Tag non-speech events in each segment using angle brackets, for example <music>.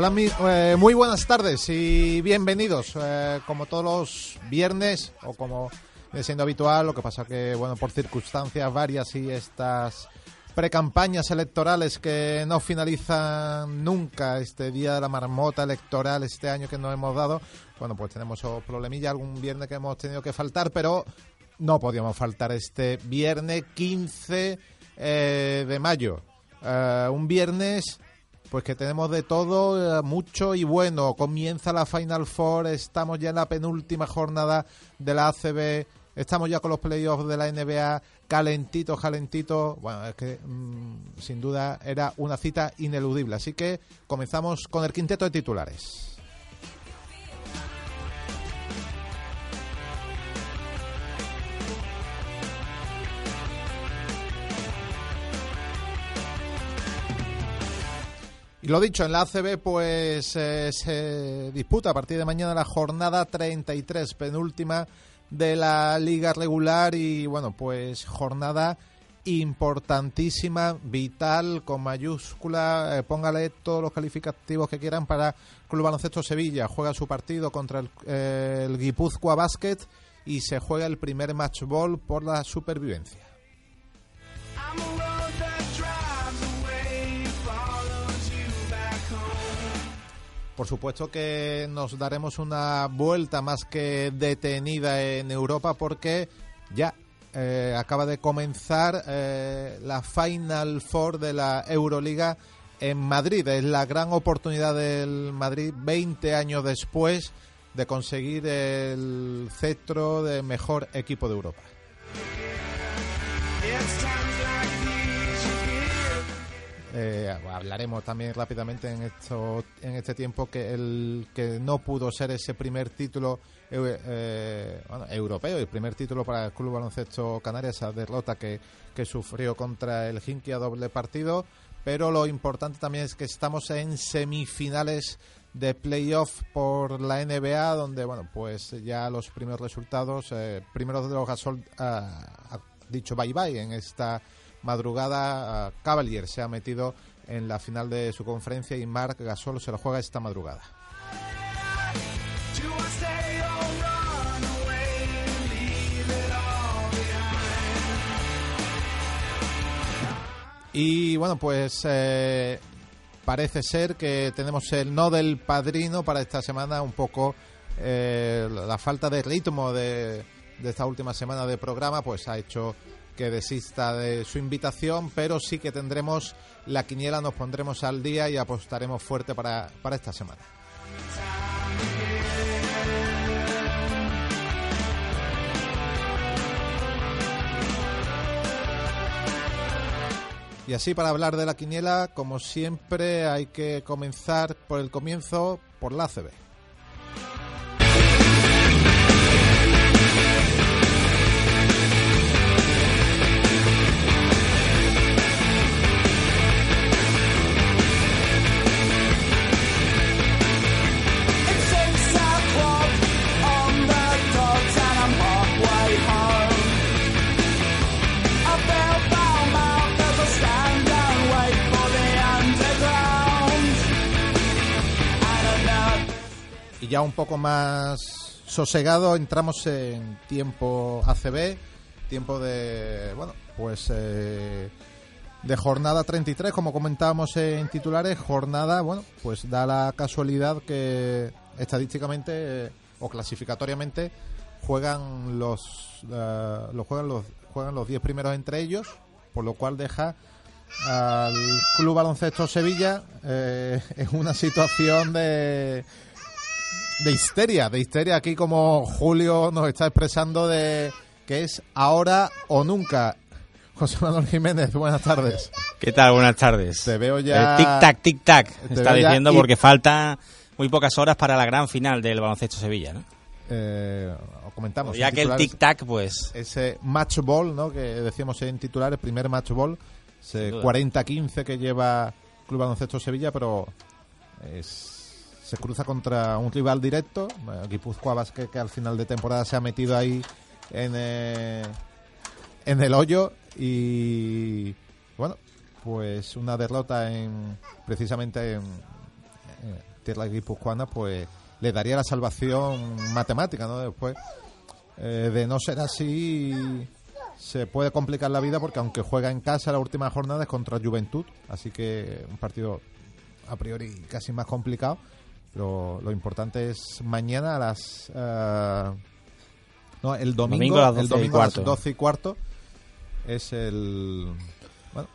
Hola, eh, muy buenas tardes y bienvenidos. Eh, como todos los viernes, o como siendo habitual, lo que pasa que, bueno, por circunstancias varias y estas precampañas electorales que no finalizan nunca, este día de la marmota electoral, este año que nos hemos dado, bueno, pues tenemos problemilla, algún viernes que hemos tenido que faltar, pero no podíamos faltar este viernes 15 eh, de mayo. un viernes pues que tenemos de todo, eh, mucho y bueno. Comienza la Final Four, estamos ya en la penúltima jornada de la ACB, estamos ya con los playoffs de la NBA, calentito, calentito. Bueno, es que mm, sin duda era una cita ineludible. Así que comenzamos con el quinteto de titulares. Lo dicho, en la ACB pues eh, se disputa a partir de mañana la jornada 33, penúltima de la liga regular y bueno, pues jornada importantísima, vital, con mayúscula, eh, póngale todos los calificativos que quieran para Club Baloncesto Sevilla. Juega su partido contra el, eh, el Guipúzcoa Basket y se juega el primer match ball por la supervivencia. Por supuesto que nos daremos una vuelta más que detenida en Europa porque ya eh, acaba de comenzar eh, la Final Four de la Euroliga en Madrid. Es la gran oportunidad del Madrid 20 años después de conseguir el cetro de mejor equipo de Europa. Eh, hablaremos también rápidamente en esto en este tiempo que el que no pudo ser ese primer título eh, europeo el primer título para el Club Baloncesto Canarias esa derrota que, que sufrió contra el Hinky a doble partido. Pero lo importante también es que estamos en semifinales de playoff por la NBA donde bueno pues ya los primeros resultados eh, primero de los Gasol ha dicho bye bye en esta madrugada Cavalier se ha metido en la final de su conferencia y Marc Gasol se lo juega esta madrugada. Y bueno, pues eh, parece ser que tenemos el no del padrino para esta semana, un poco eh, la falta de ritmo de, de esta última semana de programa, pues ha hecho que desista de su invitación, pero sí que tendremos la quiniela, nos pondremos al día y apostaremos fuerte para, para esta semana. Y así para hablar de la quiniela, como siempre, hay que comenzar por el comienzo, por la ACB. Ya un poco más sosegado entramos en tiempo ACB, tiempo de, bueno, pues eh, de jornada 33, como comentábamos en titulares, jornada, bueno, pues da la casualidad que estadísticamente eh, o clasificatoriamente juegan los, uh, los juegan los juegan los 10 primeros entre ellos, por lo cual deja al Club Baloncesto Sevilla <laughs> en una situación de de histeria, de histeria aquí como Julio nos está expresando de que es ahora o nunca. José Manuel Jiménez, buenas tardes. ¿Qué tal? Buenas tardes. Te veo ya... Eh, tic-tac, tic-tac, Te está ya diciendo porque falta muy pocas horas para la gran final del baloncesto Sevilla, ¿no? Eh, comentamos. Ya que el tic-tac, pues... Ese match ball, ¿no? Que decíamos en titulares, primer match ball, ese Sin duda. 40-15 que lleva Club Baloncesto Sevilla, pero es- se cruza contra un rival directo, eh, Guipúzcoa Basket, que al final de temporada se ha metido ahí en, eh, en el hoyo y bueno, pues una derrota en precisamente en, eh, tierra guipuzcoana, pues le daría la salvación matemática, ¿no? Después, de no ser así, se puede complicar la vida porque aunque juega en casa la última jornada es contra Juventud, así que un partido a priori casi más complicado, lo importante es mañana a las... eh, no, el domingo, Domingo a las el 12 y domingo a las cuarto. 12 y cuarto es el... Bueno,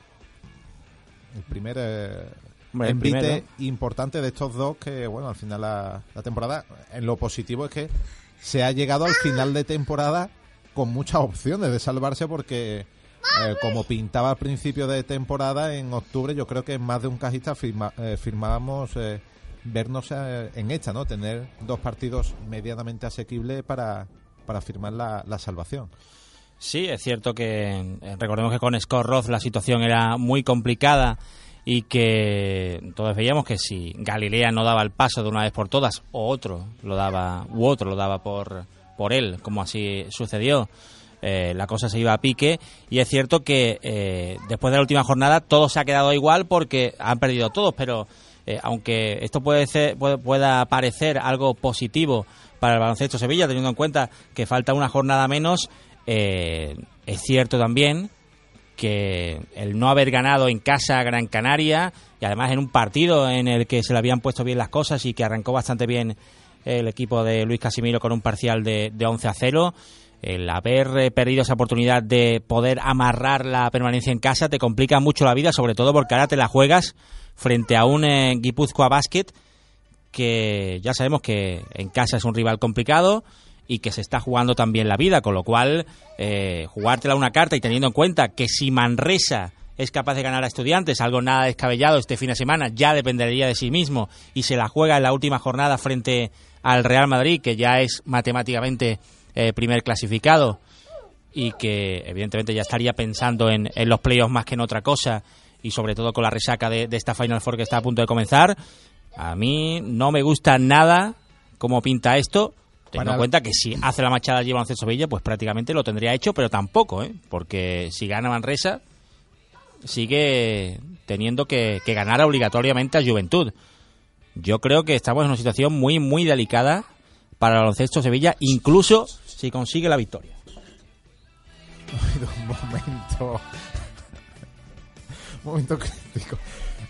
el primer... eh, el envite primero. importante de estos dos que, bueno, al final la, la temporada, en lo positivo es que se ha llegado al final de temporada con muchas opciones de salvarse porque, eh, como pintaba al principio de temporada, en octubre yo creo que más de un cajista firma- eh, firmábamos eh, vernos eh, en esta, ¿no? Tener dos partidos medianamente asequibles para, para firmar la, la salvación. Sí, es cierto que eh, recordemos que con Scott Roth la situación era muy complicada y que todos veíamos que si Galilea no daba el paso de una vez por todas o otro lo daba u otro lo daba por por él, como así sucedió, eh, la cosa se iba a pique y es cierto que eh, después de la última jornada todo se ha quedado igual porque han perdido todos, pero eh, aunque esto puede, ser, puede- pueda parecer algo positivo para el baloncesto Sevilla, teniendo en cuenta que falta una jornada menos, eh, es cierto también que el no haber ganado en casa Gran Canaria y además en un partido en el que se le habían puesto bien las cosas y que arrancó bastante bien el equipo de Luis Casimiro con un parcial de, de 11 a 0, el haber eh, perdido esa oportunidad de poder amarrar la permanencia en casa te complica mucho la vida, sobre todo porque ahora te la juegas frente a un eh, Guipúzcoa Basket que ya sabemos que en casa es un rival complicado y que se está jugando también la vida, con lo cual eh, jugártela una carta y teniendo en cuenta que si Manresa es capaz de ganar a estudiantes, algo nada descabellado este fin de semana, ya dependería de sí mismo y se la juega en la última jornada frente al Real Madrid, que ya es matemáticamente eh, primer clasificado y que evidentemente ya estaría pensando en, en los playoffs más que en otra cosa y sobre todo con la resaca de, de esta Final Four que está a punto de comenzar. A mí no me gusta nada cómo pinta esto, teniendo en cuenta que si hace la machada allí Baloncesto Sevilla, pues prácticamente lo tendría hecho, pero tampoco, ¿eh? porque si gana Manresa, sigue teniendo que, que ganar obligatoriamente a Juventud. Yo creo que estamos en una situación muy, muy delicada para el Baloncesto Sevilla, incluso si consigue la victoria. <laughs> un momento... un momento crítico.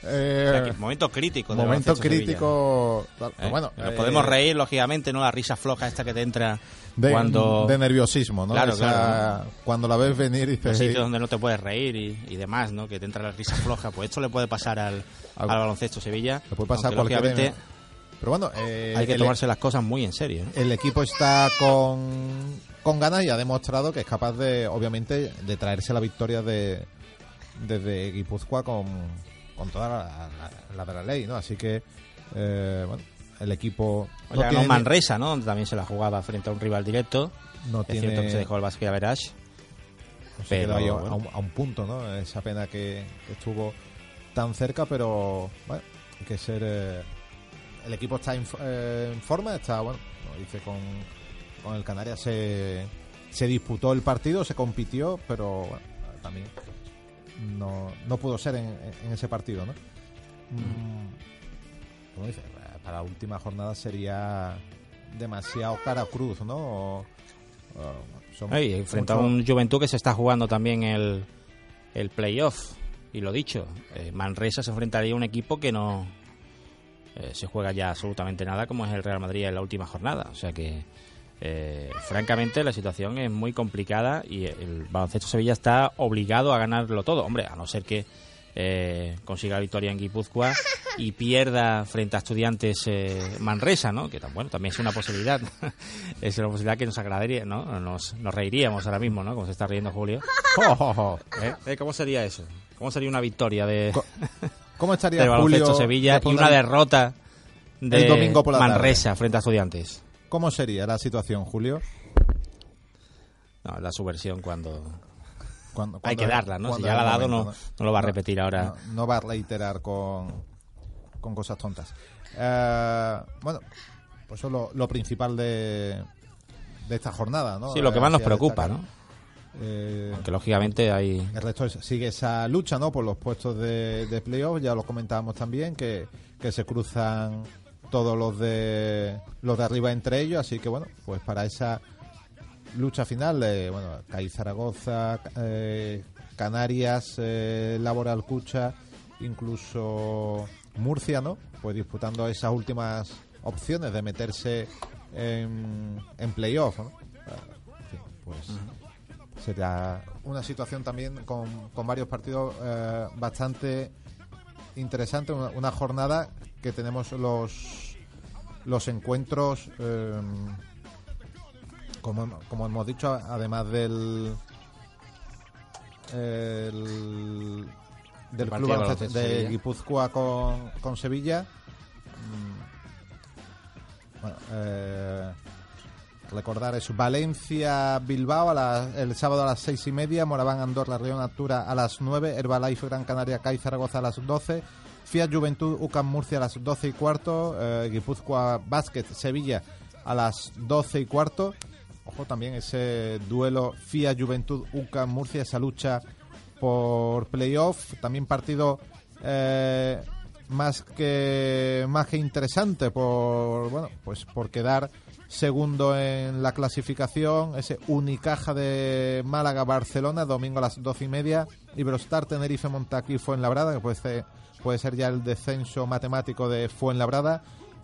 Eh, O sea, que momento crítico. momento baloncesto Sevilla. crítico... ¿Eh? Bueno, Nos eh, podemos reír, lógicamente, ¿no? La risa floja esta que te entra de, cuando... de nerviosismo, ¿no? Claro, Esa- claro. Cuando la ves venir y dices... sitios donde no te puedes reír y, y demás, ¿no? Que te entra la risa floja. Pues esto le puede pasar al, Al- al baloncesto Sevilla. Le puede pasar a lógicamente, Pero bueno, eh, hay que el- tomarse las cosas muy en serio. ¿no? el equipo está con, con ganas y ha demostrado que es capaz de, obviamente, de traerse la victoria de desde Guipúzcoa con, con toda la, la- la de la ley, ¿no? Así que, eh, bueno, el equipo O sea, ganó tiene, Manresa, ¿no? Donde también se la jugaba frente a un rival directo. no Es tiene, cierto que se dejó el se pero, a, un, a un punto, ¿no? Esa pena que, que estuvo tan cerca, pero bueno, hay que ser... eh, el equipo está en, eh, en forma, está, bueno, lo dice con, con el Canarias se, se disputó el partido, se compitió, pero bueno, también no, no pudo ser en, en ese partido, ¿no? Mm, como dice, para la última jornada sería demasiado cara cruz, ¿no? O- o- son Ay, frente a un Juventud que se está jugando también el, el playoff. Y lo dicho, eh, Manresa se enfrentaría a un equipo que no eh, se juega ya absolutamente nada, como es el Real Madrid en la última jornada. O sea que, eh, francamente, la situación es muy complicada y el baloncesto Sevilla está obligado a ganarlo todo. Hombre, a no ser que eh, consiga la victoria en Guipúzcoa y pierda frente a estudiantes eh, Manresa, ¿no? Que bueno, también es una posibilidad. <laughs> es una posibilidad que nos agradaría, ¿no? Nos, nos reiríamos ahora mismo, ¿no? Como se está riendo Julio. <laughs> <laughs> ¿Eh? ¿Eh? ¿Cómo sería eso? ¿Cómo sería una victoria de, ¿Cómo estaría de Julio Sevilla y una de- derrota de El domingo por la Manresa frente a estudiantes? ¿Cómo sería la situación, Julio? No, la subversión cuando Cuando- hay cuando- que darla, ¿no? Si ya la ha dado, no, no lo va a repetir ahora. No, no va a reiterar con, con cosas tontas. Eh, bueno, pues eso es lo, lo principal de, de esta jornada, ¿no? Sí, lo que más nos Así a preocupa. ¿no? Eh, Que lógicamente hay el resto es- sigue esa lucha, ¿no? Por los puestos de, de playoff, ya lo comentábamos también, que, que se cruzan todos los de los de arriba entre ellos, así que bueno, pues para esa lucha final, eh, bueno, CAI Zaragoza, eh, Canarias, eh, Laboral Cucha, incluso Murcia, ¿no? Pues disputando esas últimas opciones de meterse en, en playoff, ¿no? En fin, pues será una situación también con, con varios partidos eh, bastante interesante, una, una jornada que tenemos los los encuentros eh, como, como hemos dicho además del el- del club de de. Guipúzcoa con, con Sevilla Mm, bueno, eh, recordar es Valencia Bilbao a la- el sábado a las seis y media Moraván Andorra Río Natura a las 9 Herbalife Gran Canaria CAI Zaragoza a las 12 Fiat Juventud UCAM Murcia a las 12 y cuarto eh, Guipúzcoa Basket Sevilla a las 12 y cuarto. Ojo también ese duelo Fiat Juventud UCAM Murcia esa lucha por playoff. También partido eh, más que más que interesante por bueno pues por quedar segundo en la clasificación ese Unicaja de Málaga Barcelona domingo a las doce y media. Iberostar Tenerife Montaquí Fuenlabrada que puede ser, puede ser ya el descenso matemático de Fuenlabrada.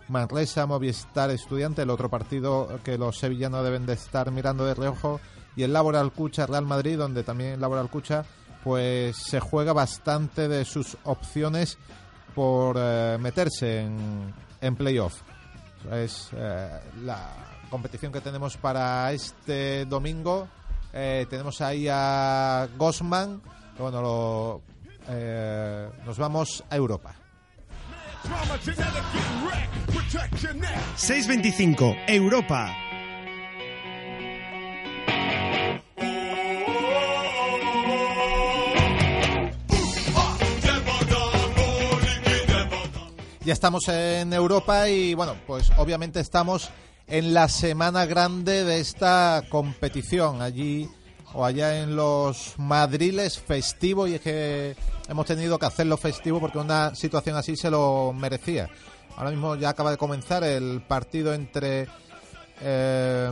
Manresa Movistar Estudiante el otro partido que los sevillanos deben de estar mirando de reojo. Y el Laboral Cucha Real Madrid donde también el Laboral Cucha pues se juega bastante de sus opciones por eh, meterse en, en playoff. Es eh, la competición que tenemos para este domingo. Eh, tenemos ahí a Gosman. que, Bueno, lo, eh, nos vamos a Europa. 625 Europa. Ya estamos en Europa y bueno, pues obviamente estamos en la semana grande de esta competición. Allí o allá en los Madriles festivo y es que hemos tenido que hacerlo festivo porque una situación así se lo merecía. Ahora mismo ya acaba de comenzar el partido entre eh,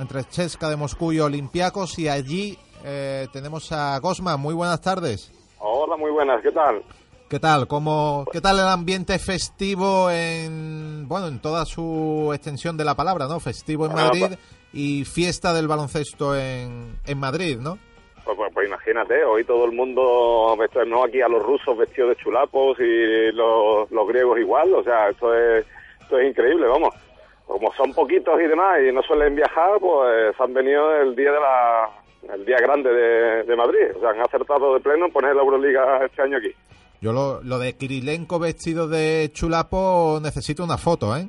entre Chesca de Moscú y Olympiacos y allí eh, tenemos a Gosma. Muy buenas tardes. Hola, muy buenas, ¿qué tal? ¿Qué tal? ¿Cómo, ¿Qué tal el ambiente festivo en bueno en toda su extensión de la palabra, ¿no? Festivo en Ah, Madrid pa- y fiesta del baloncesto en, en Madrid, ¿no? Pues, pues- pues imagínate, hoy todo el mundo, no aquí a los rusos vestidos de chulapos y los, los griegos igual, o sea, esto es, esto es increíble, vamos. Como son poquitos y demás y no suelen viajar, pues han venido el día de la el día grande de, de Madrid, o sea, han acertado de pleno en poner la Euroliga este año aquí. Yo lo, lo de Kirilenko vestido de chulapo necesito una foto, ¿eh?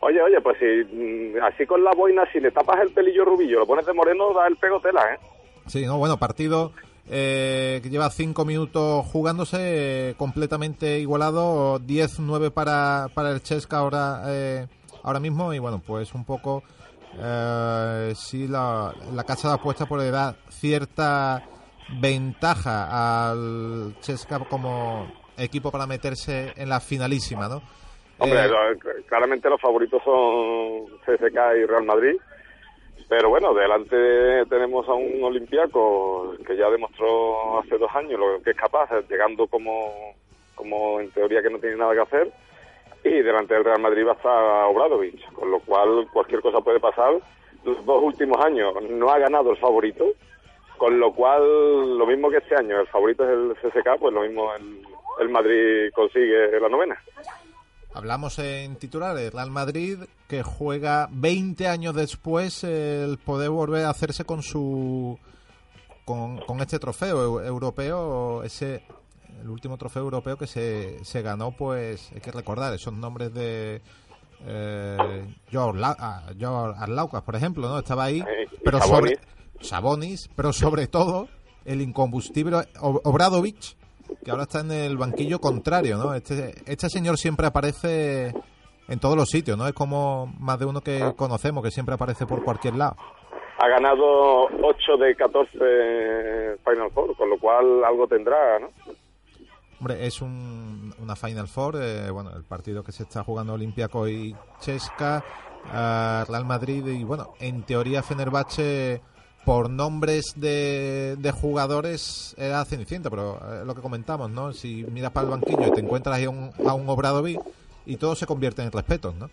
Oye, oye, pues si mm, así con la boina, si le tapas el pelillo rubillo, lo pones de moreno, da el pego tela, ¿eh? Sí, no, bueno, partido eh, que lleva cinco minutos jugándose eh, completamente igualado, 10-9 para, para el Chesca ahora, eh, ahora mismo y bueno, pues un poco eh, sí la, la casa de apuestas pues le da cierta ventaja al Chesca como equipo para meterse en la finalísima, ¿no? Hombre, Eh, lo- claramente los favoritos son CSK y Real Madrid. Pero bueno, delante tenemos a un Olimpiaco que ya demostró hace dos años lo que es capaz, llegando como, como en teoría que no tiene nada que hacer. Y delante del Real Madrid va a estar Obradovic, con lo cual cualquier cosa puede pasar. Los dos últimos años no ha ganado el favorito, Con lo cual, lo mismo que este año, el favorito es el CSK, pues lo mismo el, el Madrid consigue la novena. Hablamos en titulares, Real Madrid que juega 20 años después el poder volver a hacerse con su con, con este trofeo eu- europeo, ese el último trofeo europeo que se, se ganó, pues hay que recordar esos nombres de eh, George ah, Arlaucas, por ejemplo, ¿no? Estaba ahí, pero sobre Sabonis, pero sobre todo el incombustible Ob- Obradovic, que ahora está en el banquillo contrario, ¿no? Este, este señor siempre aparece en todos los sitios, ¿no? Es como más de uno que conocemos, que siempre aparece por cualquier lado. Ha ganado 8 de 14 Final Four, con lo cual algo tendrá, ¿no? Hombre, es un- una Final Four, eh, bueno, el partido que se está jugando Olympiacos y Chesca, eh, Real Madrid y, bueno, en teoría Fenerbahce por nombres de, de jugadores era Cenicienta, pero eh, lo que comentamos, ¿no? Si miras para el banquillo y te encuentras ahí a un, a un Obradovic y todo se convierte en respetos, ¿no?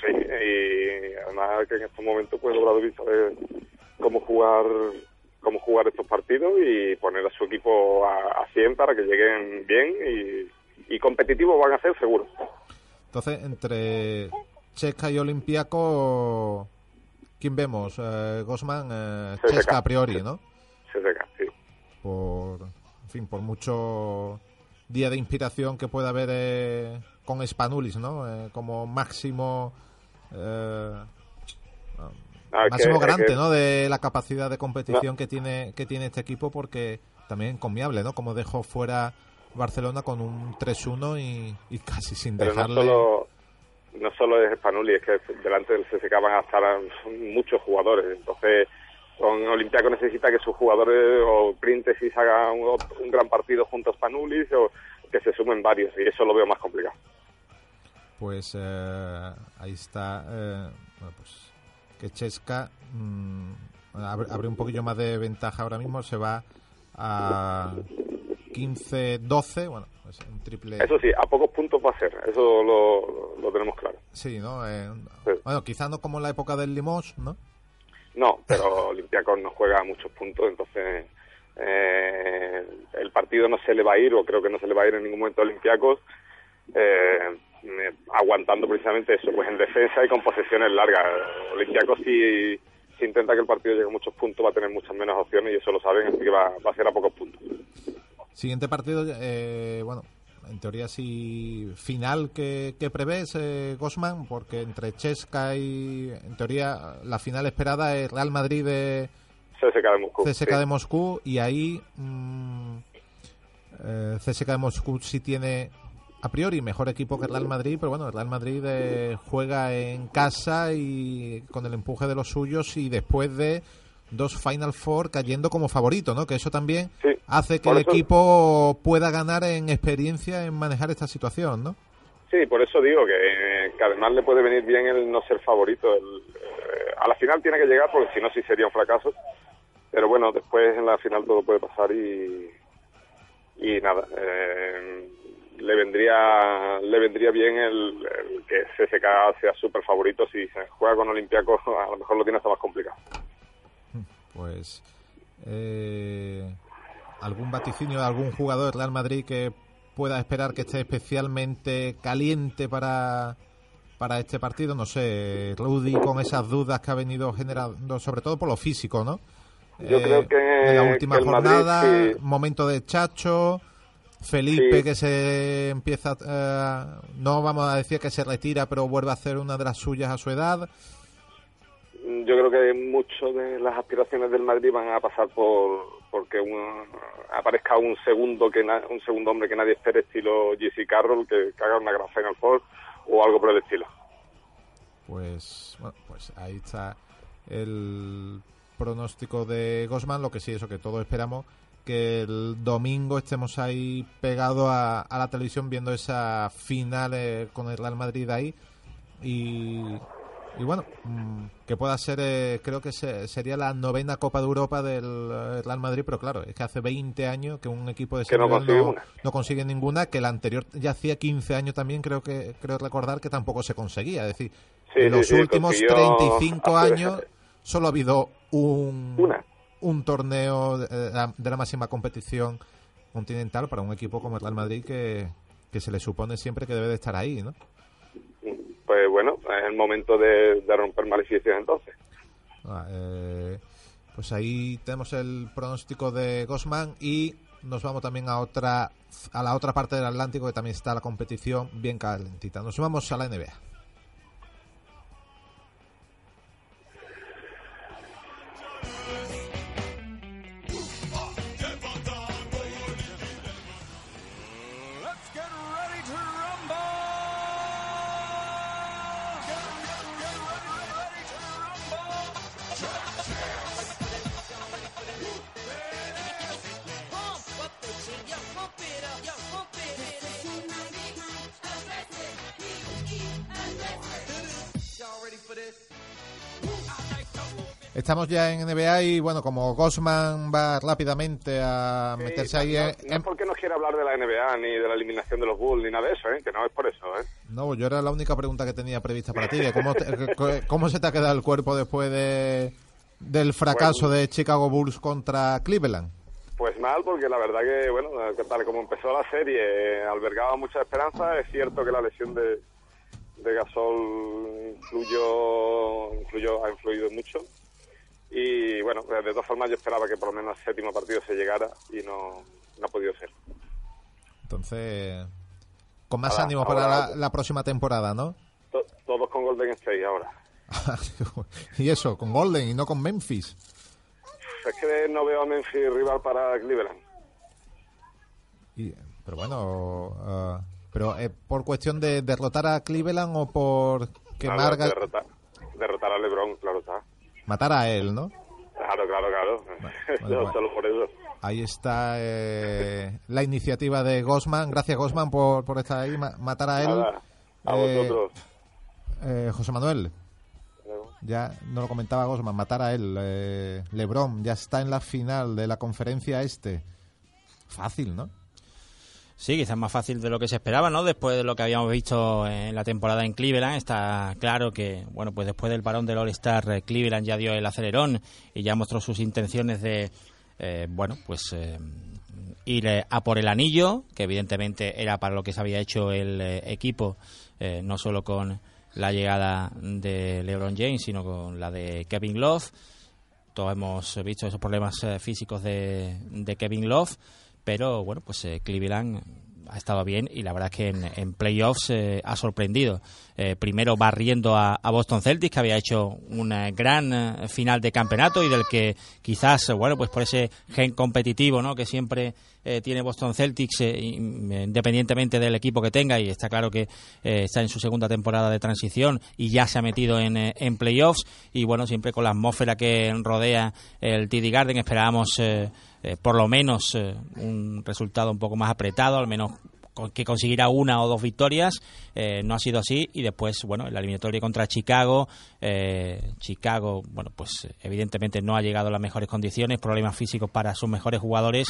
Sí, y además que en estos momentos pues Obradovic sabe cómo jugar cómo jugar estos partidos y poner a su equipo a, a 100 para que lleguen bien y, y competitivos van a ser seguro. Entonces, entre Chesca y Olympiaco, ¿quién vemos? Eh, Gosman, eh. Chesca a priori, ¿no? Sí. por en fin por mucho día de inspiración que pueda haber eh, con Spanulis no Eh, como máximo eh, Ah, es máximo que- es garante que- no de la capacidad de competición que tiene que tiene este equipo porque también encomiable no como dejó fuera Barcelona con un 3-1 y, y casi sin Pero no dejarle solo, no solo es Spanuli, es que delante del CSK van a estar muchos jugadores. Entonces, con Olympiaco necesita que sus jugadores o Príntesis haga un, un gran partido junto a Spanulis o que se sumen varios. Y eso lo veo más complicado. pues eh, ahí está eh, bueno, pues que Chesca mm, abre, abre un poquillo más de ventaja ahora mismo se va a 15-12 bueno un triple Eso sí, a pocos puntos va a ser. Eso lo, lo tenemos claro. sí no Eh, Sí. bueno quizás no como en la época del Limos no No, pero <laughs> Olympiacos no juega muchos puntos, entonces eh, el partido no se le va a ir, o creo que no se le va a ir en ningún momento a Olympiacos, eh, eh, aguantando precisamente eso, pues en defensa y con posesiones largas. Olympiacos si, si intenta que el partido llegue a muchos puntos va a tener muchas menos opciones y eso lo saben, así que va, va a ser a pocos puntos. Siguiente partido eh, bueno en teoría sí final que, que prevés eh, Gosman porque entre Chesca y en teoría la final esperada es Real Madrid de CSK de Moscú. CSK sí. de Moscú y ahí mm, eh, CSK de Moscú sí tiene a priori mejor equipo que Real Madrid, pero bueno, Real Madrid eh, juega en casa y con el empuje de los suyos y después de dos Final Four cayendo como favorito, ¿no? Que eso también Sí, hace que por el eso- equipo pueda ganar en experiencia en manejar esta situación, ¿no? Sí, por eso digo que, que además le puede venir bien el no ser favorito. El, eh, a la final tiene que llegar porque si no sí sería un fracaso. Pero bueno, después en la final todo puede pasar y, y nada. eh, le vendría le vendría bien el, el que CSK sea súper favorito. Si se juega con Olympiacos <laughs> a lo mejor lo tiene hasta más complicado. Pues eh, algún vaticinio de algún jugador del Real Madrid que pueda esperar que esté especialmente caliente para para este partido, no sé, Rudy con esas dudas que ha venido generando, sobre todo por lo físico, ¿no? Eh, Yo creo que- en la última Madrid, jornada, sí. momento de Chacho, Felipe Sí. que se empieza, eh, no vamos a decir que se retira, pero vuelve a hacer una de las suyas a su edad. Yo creo que muchas de las aspiraciones del Madrid van a pasar por porque un- aparezca un segundo que na- un segundo hombre que nadie espere estilo Jesse Carroll que, que haga una gran Final Four o algo por el estilo. Pues, bueno, pues ahí está el pronóstico de Gosman. Lo que sí, eso que todos esperamos que el domingo estemos ahí pegados a, a la televisión viendo esa final eh, con el Real Madrid ahí. Y, y bueno, mm, que pueda ser, eh, creo que se- sería la novena Copa de Europa del eh, Real Madrid, pero claro, es que hace 20 años que un equipo de ese no consigue no, consigue ninguna, que la anterior ya hacía 15 años también, creo que creo recordar que tampoco se conseguía. Es decir, Sí, en sí, los sí, últimos consiguió 35 hacer- años solo ha habido un, Una. un torneo de, la, de la máxima competición continental para un equipo como el Real Madrid que, que se le supone siempre que debe de estar ahí, ¿no? Pues bueno, es el momento de, de romper maleficios entonces. Ah, eh, pues ahí tenemos el pronóstico de Gosman y nos vamos también a otra a la otra parte del Atlántico que también está la competición bien calentita. Nos vamos a la NBA. Estamos ya en NBA y bueno, como Gosman va rápidamente a meterse ahí no, en, no es porque no quiera hablar de la NBA ni de la eliminación de los Bulls ni nada de eso, ¿eh? que no es por eso. ¿eh? No, yo era la única pregunta que tenía prevista para ti, de cómo, te- cómo se te ha quedado el cuerpo después de, del fracaso Bueno. de Chicago Bulls contra Cleveland. Pues mal, porque la verdad que, bueno, que tal como empezó la serie, eh, albergaba mucha esperanza. Es cierto que la lesión de, de Gasol influyó, influyó, ha influido mucho. Y bueno, de todas formas yo esperaba que por lo menos el séptimo partido se llegara y no, no ha podido ser. Entonces, con más Ahora- ánimo para la, la próxima temporada, ¿no? To- todos con Golden State ahora. <laughs> y eso, con Golden y no con Memphis. Es que no veo a Memphis rival para Cleveland. Y- pero bueno, ah, pero eh, por cuestión de derrotar a Cleveland o por quemar, Claro, ga- derrotar, derrotar a LeBron, claro está. Matar a él, ¿no? Claro, claro, claro. Vale, <laughs> Yo bueno. Solo por eso. Ahí está eh, la iniciativa de Gosman. Gracias, Gosman, por, por estar ahí. ma- matar a él. Nada, a Eh, vosotros. eh, José Manuel, ya no lo comentaba Gosman, matar a él. Eh, Lebron ya está en la final de la conferencia este. Fácil, ¿no? Sí, quizás más fácil de lo que se esperaba, ¿no? Después de lo que habíamos visto en la temporada en Cleveland, está claro que, bueno, pues después del parón del All-Star, eh, Cleveland ya dio el acelerón y ya mostró sus intenciones de, eh, bueno, pues eh, ir a por el anillo, que evidentemente era para lo que se había hecho el equipo, no solo con la llegada de LeBron James, sino con la de Kevin Love. Todos hemos visto esos problemas físicos de, de Kevin Love, pero bueno, pues eh, Cleveland ha estado bien y la verdad es que en, playoffs eh, ha sorprendido. Eh, primero barriendo a, Boston Celtics, que había hecho una gran eh, final de campeonato y del que quizás, bueno, pues por ese gen competitivo ¿no? que siempre eh, tiene Boston Celtics, eh, y- independientemente del equipo que tenga, y está claro que eh, está en su segunda temporada de transición y ya se ha metido en, eh, en playoffs, y bueno, siempre con la atmósfera que rodea el TD Garden esperábamos por lo menos un resultado un poco más apretado, al menos que consiguiera una o dos victorias. Eh, no ha sido así. Y después, bueno, en la eliminatoria contra Chicago, eh, Chicago, bueno, pues evidentemente no ha llegado a las mejores condiciones, problemas físicos para sus mejores jugadores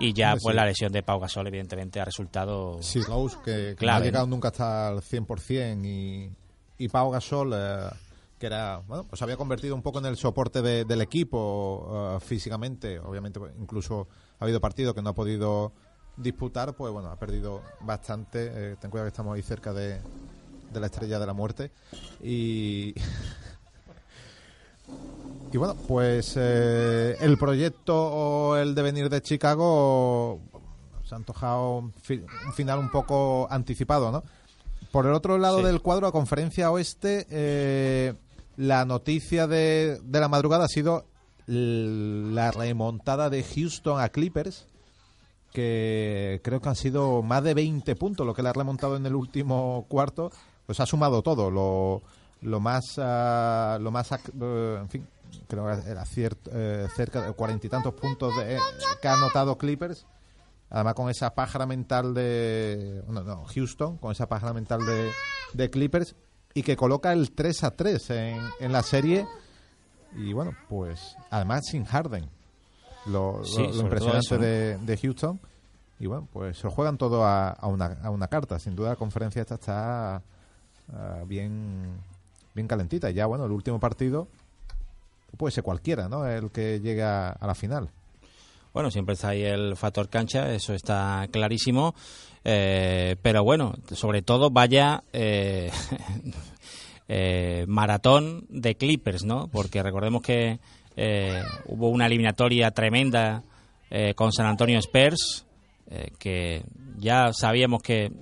y ya pues sí. la lesión de Pau Gasol evidentemente ha resultado Sí, Rose, que, que no ha llegado nunca hasta el 100% y, y Pau Gasol, eh, que era, bueno, pues había convertido un poco en el soporte de- del equipo eh, físicamente, obviamente pues, incluso ha habido partidos que no ha podido disputar, pues bueno, ha perdido bastante, eh, ten cuidado que estamos ahí cerca de, de la estrella de la muerte. Y... <laughs> Y bueno, pues eh, el proyecto o el devenir de Chicago se ha antojado un, fi- un final un poco anticipado, ¿no? Por el otro lado Sí. del cuadro, a conferencia oeste, eh, la noticia de, de la madrugada ha sido la remontada de Houston a Clippers, que creo que han sido más de 20 puntos lo que le ha remontado en el último cuarto. Pues ha sumado todo, lo, lo más, ah, lo más, eh, en fin, creo que era cierto, eh, cerca de cuarenta y tantos puntos de- que ha anotado Clippers. Además con esa pájara mental de... No, no, Houston, con esa pájara mental de, de Clippers y que coloca el 3 a 3 en, en la serie. Y bueno, pues además sin Harden. Lo, Sí, impresionante todo eso, ¿no? de, de Houston. Y bueno, pues se lo juegan todo a, a una, a una carta. Sin duda la conferencia esta está ah, bien, bien calentita. Y ya bueno, el último partido puede ser cualquiera, ¿no? El que llega a la final. Bueno, siempre está ahí el factor cancha, eso está clarísimo. Eh, pero bueno, sobre todo vaya eh, <laughs> eh, maratón de Clippers, ¿no? Porque recordemos que eh, hubo una eliminatoria tremenda con San Antonio Spurs, que ya sabíamos que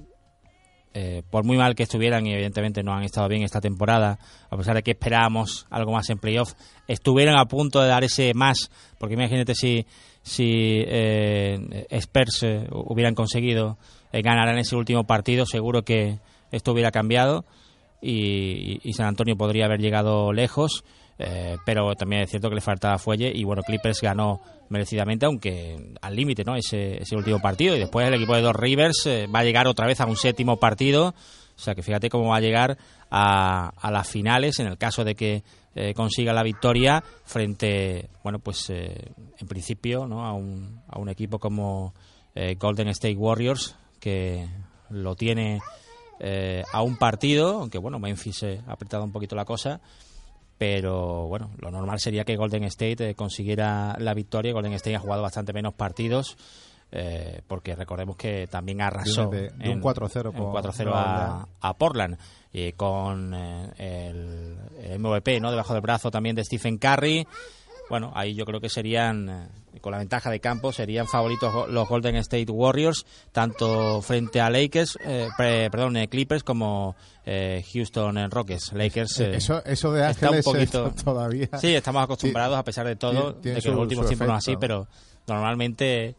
eh, por muy mal que estuvieran y evidentemente no han estado bien esta temporada, a pesar de que esperábamos algo más en playoff, estuvieron a punto de dar ese más, porque imagínate si, si eh, Spurs eh, hubieran conseguido ganar en ese último partido, seguro que esto hubiera cambiado y, y San Antonio podría haber llegado lejos. Eh, pero también es cierto que le faltaba fuelle y bueno, Clippers ganó merecidamente, aunque al límite, ¿no? Ese, último partido y después el equipo de dos Rivers eh, va a llegar otra vez a un séptimo partido, o sea que fíjate cómo va a llegar a, a las finales en el caso de que eh, consiga la victoria frente, bueno, pues en principio, ¿no? A un, a un equipo como Golden State Warriors que lo tiene a un partido, aunque bueno, Memphis ha apretado un poquito la cosa, pero bueno, lo normal sería que Golden State eh, consiguiera la victoria. Golden State ha jugado bastante menos partidos. eh, porque recordemos que también arrasó de- de un en- 4-0 en con 4-0 Nueva a, a Portland y con eh, el, el MVP no debajo del brazo también de Stephen Curry bueno ahí yo creo que serían eh, con la ventaja de campo serían favoritos los Golden State Warriors tanto frente a Lakers eh, pre- perdón eh, Clippers como eh, Houston eh, Rockets Lakers eh, eso, eso de está un Ángeles poquito- <laughs> todavía. Sí, estamos acostumbrados a pesar de todo, tiene- tiene de que su- los últimos tiempos no es así, pero normalmente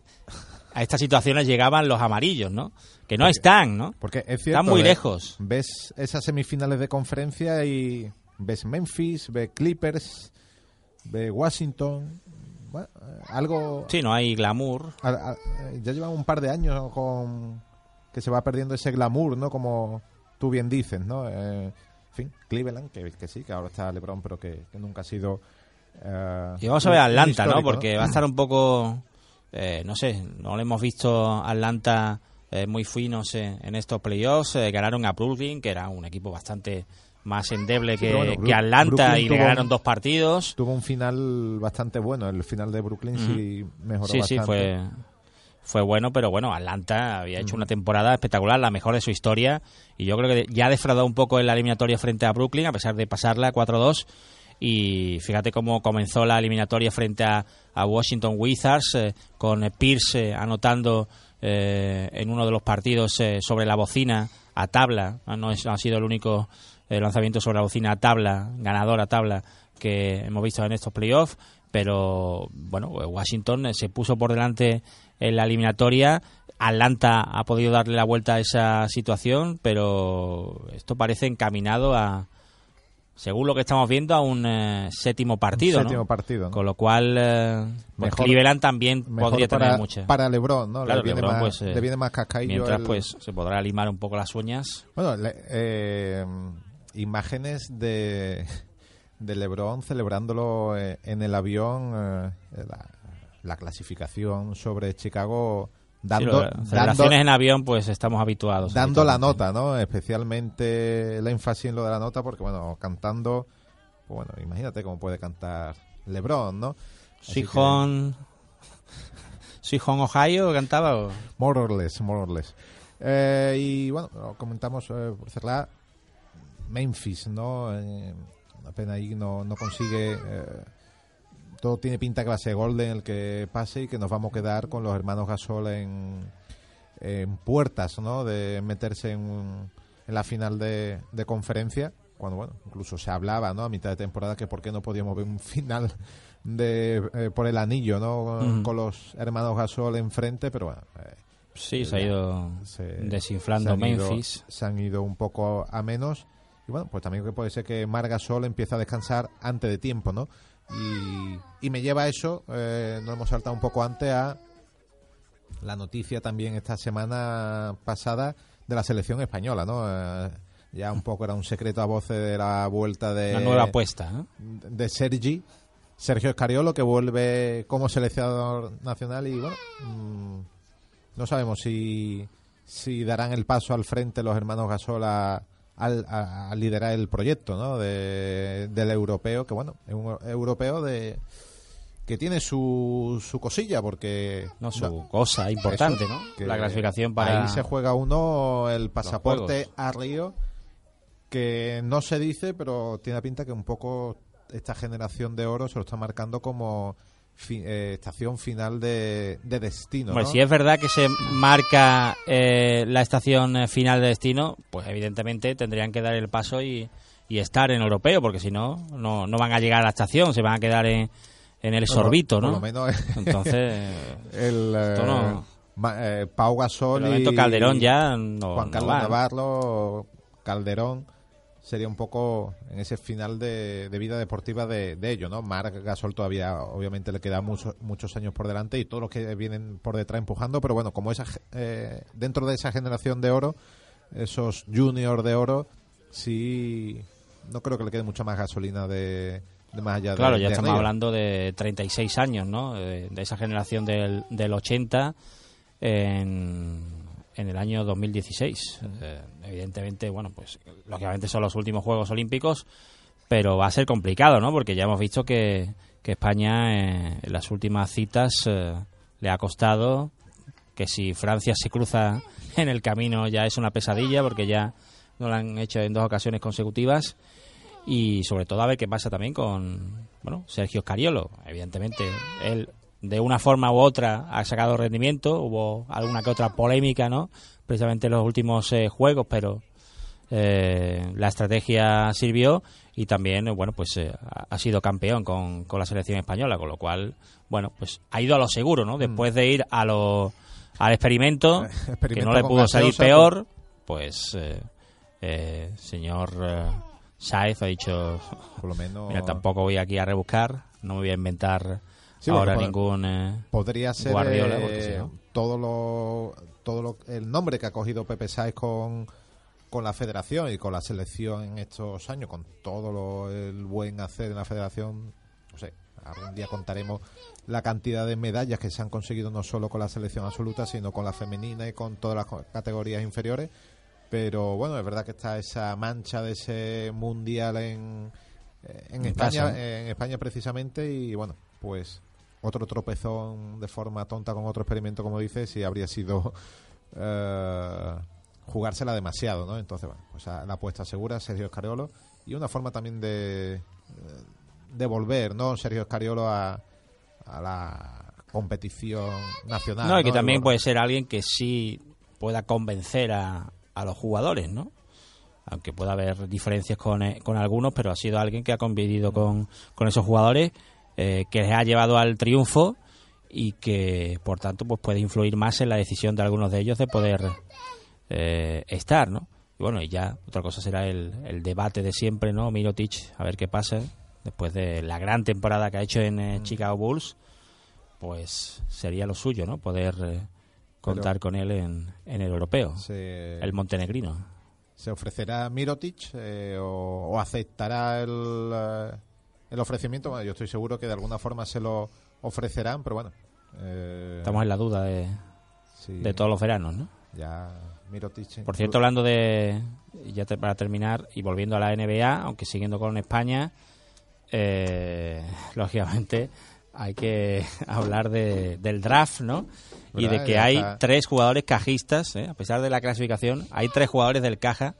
a estas situaciones llegaban los amarillos, ¿no? Que no están, ¿no? Porque es cierto. Están muy lejos. Ves esas semifinales de conferencia y ves Memphis, ves Clippers, ves Washington. Bueno, eh, algo. Sí, no hay glamour. a- a- eh, ya llevan un par de años con que se va perdiendo ese glamour, ¿no? Como tú bien dices, ¿no? Eh, en fin, Cleveland, que, que sí, que ahora está LeBron, pero que, que nunca ha sido. eh, Y vamos a ver Atlanta, ¿no? Porque va a estar un poco, eh, no sé, no le hemos visto Atlanta eh, muy finos eh, en estos playoffs. Eh, ganaron a Brooklyn, que era un equipo bastante más endeble Sí, que, bueno, Atlanta Brooklyn y le ganaron un- dos partidos. Tuvo un final bastante bueno. El final de Brooklyn sí mejoró Sí, sí, bastante. fue, fue bueno, pero bueno, Atlanta había hecho una temporada espectacular, la mejor de su historia, y yo creo que ya ha defraudado un poco en la eliminatoria frente a Brooklyn, a pesar de pasarla 4-2. Y fíjate cómo comenzó la eliminatoria frente a, a Washington Wizards, eh, con eh, Pierce eh, anotando eh, en uno de los partidos sobre la bocina a tabla. No, es- no ha sido el único eh, lanzamiento sobre la bocina a tabla, ganador a tabla, que hemos visto en estos playoffs. Pero bueno, Washington se puso por delante en la eliminatoria. Atlanta ha podido darle la vuelta a esa situación, pero esto parece encaminado a, según lo que estamos viendo, a un eh, séptimo partido. Un ¿no? séptimo partido, ¿no? Con lo cual, eh, pues Mejor- Cleveland también Mejor podría para, tener mucha. para LeBron, ¿no? Claro, le, viene LeBron, más, pues, eh, le viene más cascaillo. Mientras el- pues se podrá limar un poco las uñas. Bueno, le- eh, imágenes de, de LeBron celebrándolo eh, en el avión, eh, la, la clasificación sobre Chicago, Sí, dando, las dando, en avión, pues estamos habituados. dando la nota, ¿no? Especialmente el énfasis en lo de la nota, porque, bueno, cantando, pues, bueno, imagínate cómo puede cantar LeBron, ¿no? Sihon. Sihon, Ohio, cantaba. o- More or less, more or less. Eh, y bueno, comentamos eh, por cerrar. Memphis, ¿no? Eh, una pena ahí no, no consigue. eh, todo tiene pinta que va a ser Golden el que pase y que nos vamos a quedar con los hermanos Gasol en, en puertas, ¿no? De meterse en, un- en la final de, de conferencia. Cuando, bueno, incluso se hablaba, ¿no? A mitad de temporada que por qué no podíamos ver un final de eh, por el anillo, ¿no? Con, los hermanos Gasol enfrente, pero bueno. eh, Sí, se ha ido se- desinflando se han ido- Memphis. se han ido un poco a menos. Y bueno, pues también que puede ser que Marga Sol empiece a descansar antes de tiempo, ¿no? Y, y me lleva a eso, eh, nos hemos saltado un poco antes a la noticia también esta semana pasada de la selección española, ¿no? Eh, ya un poco era un secreto a voces de la vuelta de Una nueva apuesta. ¿eh? de Sergi, Sergio Escariolo, que vuelve como seleccionador nacional y bueno, mm, no sabemos si, si darán el paso al frente los hermanos Gasol a, al, a, a liderar el proyecto ¿no? de, del europeo, que bueno, es un europeo de que tiene su, su cosilla, porque... No, su cosa importante, Eso, ¿no? que La clasificación para... Ahí se juega uno el pasaporte a Río, que no se dice, pero tiene pinta que un poco esta generación de oro se lo está marcando como fi- eh, estación final de, de destino. Hombre, ¿no? si es verdad que se marca eh, la estación eh, final de destino, pues evidentemente tendrían que dar el paso y, y estar en europeo, porque si no, no, no van a llegar a la estación, se van a quedar en, en el Por- sorbito, por ¿no? lo menos Entonces, <laughs> el esto eh, no- eh, Pau Gasol y Calderón ya no, Juan Carlos. Navarro, Calderón sería un poco en ese final de, de vida deportiva de, de ellos, ¿no? Marc Gasol todavía obviamente le queda muchos muchos años por delante y todos los que vienen por detrás empujando, pero bueno, como esa eh, dentro de esa generación de oro, esos juniors de oro, sí no creo que le quede mucha más gasolina de, de más allá de Claro, ya de estamos Río. hablando de 36 años, ¿no? De, de esa generación del, del 80 en, en el año 2016. Eh, evidentemente, bueno, pues lógicamente son los últimos Juegos Olímpicos, pero va a ser complicado, ¿no? Porque ya hemos visto que, que España eh, en las últimas citas eh, le ha costado que si Francia se cruza en el camino ya es una pesadilla porque ya no lo han hecho en dos ocasiones consecutivas. Y sobre todo a ver qué pasa también con bueno Sergio Scariolo evidentemente él de una forma u otra ha sacado rendimiento. Hubo alguna que otra polémica no precisamente en los últimos eh, juegos pero eh, la estrategia sirvió y también eh, bueno pues eh, ha sido campeón con, con la selección española con lo cual bueno pues ha ido a lo seguro no después de ir a lo al experimento que Mm. Experimento no le pudo salir peor pues eh, eh, señor eh, Saez ha dicho por lo menos mira tampoco voy aquí a rebuscar no me voy a inventar Sí, ahora ningún eh, podría ser Guardiola, eh, porque si no. todo lo todo lo, el nombre que ha cogido Pepe Sáez con con la federación y con la selección en estos años con todo lo, el buen hacer en la federación no sé algún día contaremos la cantidad de medallas que se han conseguido no solo con la selección absoluta sino con la femenina y con todas las categorías inferiores pero bueno es verdad que está esa mancha de ese mundial en eh, en En España casa. en España precisamente y bueno pues otro tropezón de forma tonta con otro experimento, como dices, y habría sido <laughs> eh, jugársela demasiado, ¿no? Entonces, bueno, pues a- la apuesta segura, Sergio Escariolo, y una forma también de, eh, de volver, ¿no? Sergio Escariolo a, a la competición nacional. no y que también puede ser alguien que sí pueda convencer a, a los jugadores no aunque pueda haber diferencias con, eh, con algunos pero ha sido alguien que ha convivido con, con esos jugadores eh, que les ha llevado al triunfo y que por tanto pues puede influir más en la decisión de algunos de ellos de poder eh, estar no y bueno y ya otra cosa será el, el debate de siempre no Mirotic a ver qué pasa después de la gran temporada que ha hecho en eh, Chicago Bulls pues sería lo suyo no poder eh, contar con él en, en el europeo se, el montenegrino. se ofrecerá Mirotic eh, o, o aceptará el, el ofrecimiento. Bueno, yo estoy seguro que de alguna forma se lo ofrecerán, pero bueno. eh, estamos en la duda de, sí, de todos los veranos no Ya Mirotic. Por cierto, hablando de. Ya te- para terminar, y volviendo a la NBA, aunque siguiendo con España, eh, lógicamente hay que <laughs> hablar de, del draft, ¿no? Y de que hay tres jugadores cajistas, ¿eh? a pesar de la clasificación, hay tres jugadores del caja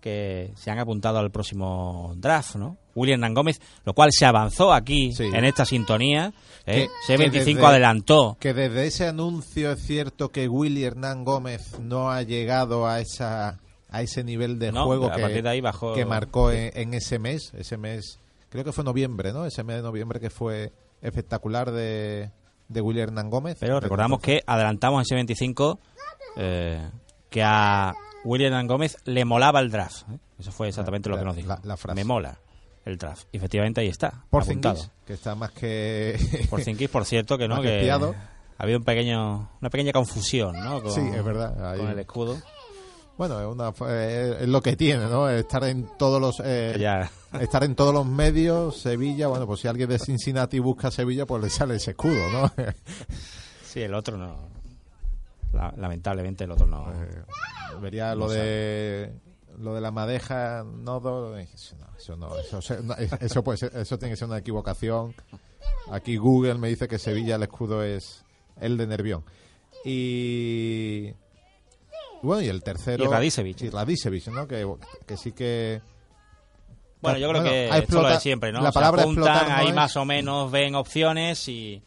que se han apuntado al próximo draft, ¿no? William Hernán Gómez, lo cual se avanzó aquí Sí. en esta sintonía. ¿eh? Que- que C25 desde- adelantó Que desde ese anuncio es cierto que Willy Hernán Gómez no ha llegado a esa a ese nivel de No, juego que, partir de ahí bajó- que marcó en, en ese mes, ese mes, creo que fue noviembre, ¿no? Ese mes de noviembre que fue espectacular de, de Willy Hernán Gómez. Pero recordamos que adelantamos ese 25 eh, que a William Hernán Gómez le molaba el draft. ¿eh? Eso fue exactamente La- lo que nos dijo. la- la frase. Me mola el draft. Y efectivamente ahí está. por apuntado. que está más que <laughs> Por por cierto, que no, que ha habido un pequeño, una pequeña confusión, ¿no? Con, Sí, es verdad, ahí- Con el escudo. bueno, es, una, es lo que tiene, ¿no? Estar en todos los eh, Ya. <laughs> estar en todos los medios, Sevilla, bueno, pues si alguien de Cincinnati busca Sevilla, pues le sale ese escudo, ¿no? <laughs> Sí, el otro no. La- lamentablemente el otro no. Eh, vería No lo de lo de la madeja nodo, eso no, eso no, eso, no, eso, puede ser- eso tiene que ser una equivocación. Aquí Google me dice que Sevilla el escudo es el de Nervión. Y bueno, y el tercero Y Radicevic. y Radicevic, ¿no? Que, que sí que Bueno, yo creo Bueno, que a esto es lo de siempre, ¿no? la palabra apuntan, explotar no ahí es- más o menos ven opciones y... y,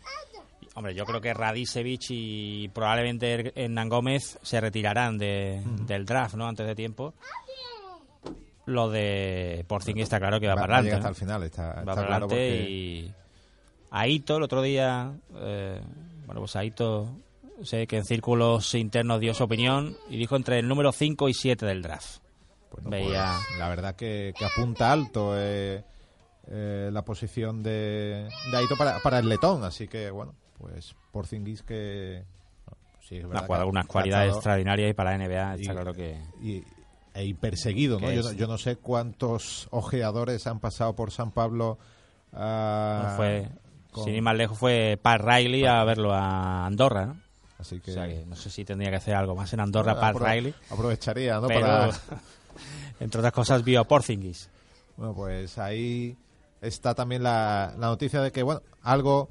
Hombre, yo creo que Radicevic y probablemente Hernán Gómez se retirarán de, del draft, ¿no? Antes de tiempo. Lo de Porzingis está claro que va, va, para adelante. llegar hasta el final, está, va para claro porque- y Aito el otro día eh, bueno pues Aito sé que en círculos internos dio su opinión y dijo entre el número 5 y 7 del draft Bueno, Veía- pues, la verdad que, que apunta alto eh, eh, la posición de, de Aito para, para el letón, así que bueno, pues Porzingis que bueno, sí, es una, verdad que ha- unas cualidades extraordinarias y para la NBA está y- claro que y, e perseguido, ¿no? Yo, no- yo no sé cuántos ojeadores han pasado por San Pablo. ah, fue con- sin ir más lejos fue Pat Riley a verlo a Andorra ¿no? Así que, o sea que no sé si tendría que hacer algo más en Andorra Pat apro- Riley aprovecharía, ¿no? pero Para, <laughs> entre otras cosas vio a Porzingis Bueno, pues ahí está también la, la noticia de que, bueno, algo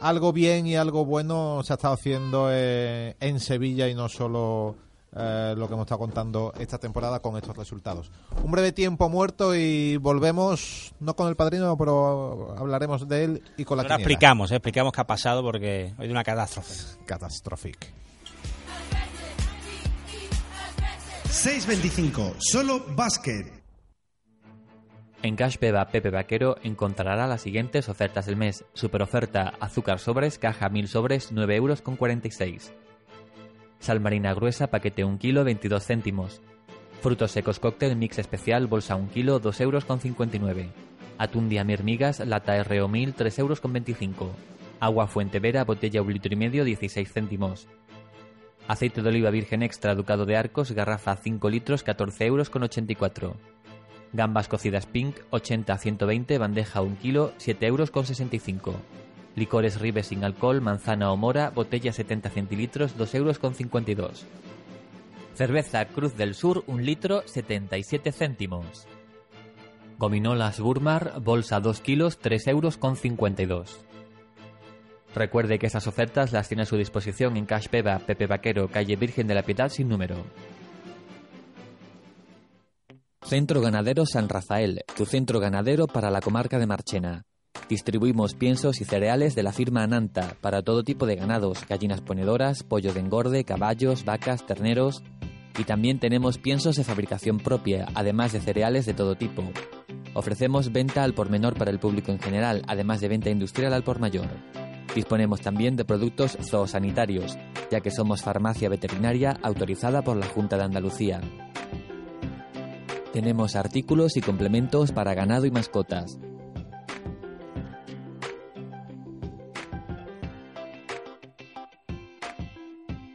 algo bien y algo bueno se ha estado haciendo eh, en Sevilla y no solo eh, lo que hemos estado contando esta temporada con estos resultados. Un breve tiempo muerto y volvemos, no con el padrino, pero hablaremos de él y con la ahora explicamos ¿eh? explicamos qué ha pasado porque hoy de una catástrofe Catastrophic. 625, solo básquet. En Cash Beba Pepe Vaquero encontrará las siguientes ofertas del mes. Super oferta azúcar sobres, caja 1000 sobres, 9 euros con 46. Sal marina gruesa, paquete 1 kilo, 22 céntimos. Frutos secos cóctel mix especial, bolsa 1 kilo, 2 euros con 59. Atún lata RO 1000, 3 euros con 25. Agua Fuente Vera, botella 1 litro y medio, 16 céntimos. Aceite de oliva virgen extra Ducado de Arcos, garrafa 5 litros, 14 euros con 84. Gambas cocidas Pink, 80 a 120, bandeja 1 kilo, 7 euros con 65. Licores Ribes sin alcohol, manzana o mora, botella 70 centilitros, 2 euros con 52. Cerveza Cruz del Sur, 1 litro, 77 céntimos. Gominolas Burmar, bolsa 2 kilos, 3 euros con 52. Recuerde que esas ofertas las tiene a su disposición en Cash Peba, Pepe Vaquero, calle Virgen de la Piedad sin número. Centro Ganadero San Rafael, tu centro ganadero para la comarca de Marchena. Distribuimos piensos y cereales de la firma Ananta para todo tipo de ganados, gallinas ponedoras, pollo de engorde, caballos, vacas, terneros. Y también tenemos piensos de fabricación propia, además de cereales de todo tipo. Ofrecemos venta al por menor para el público en general, además de venta industrial al por mayor. Disponemos también de productos zoosanitarios, ya que somos farmacia veterinaria autorizada por la Junta de Andalucía. Tenemos artículos y complementos para ganado y mascotas.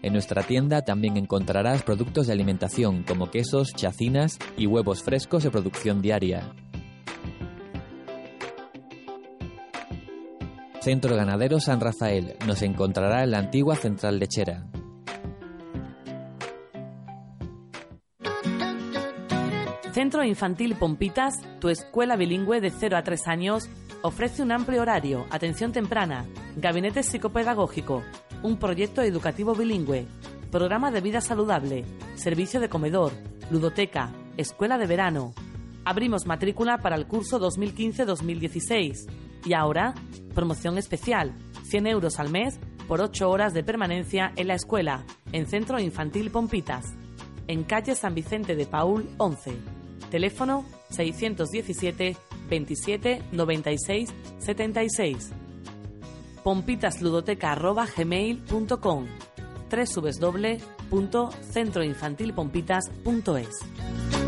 En nuestra tienda también encontrarás productos de alimentación como quesos, chacinas y huevos frescos de producción diaria. Centro Ganadero San Rafael nos encontrará en la antigua central lechera. Centro Infantil Pompitas, tu escuela bilingüe de 0 a 3 años, ofrece un amplio horario, atención temprana, gabinete psicopedagógico, un proyecto educativo bilingüe, programa de vida saludable, servicio de comedor, ludoteca, escuela de verano. Abrimos matrícula para el curso 2015-2016 y ahora, promoción especial, 100 euros al mes por 8 horas de permanencia en la escuela, en Centro Infantil Pompitas, en calle San Vicente de Paul 11. Teléfono 617 27 96 76. pompitasludoteca.gmail.com www.centroinfantilpompitas.es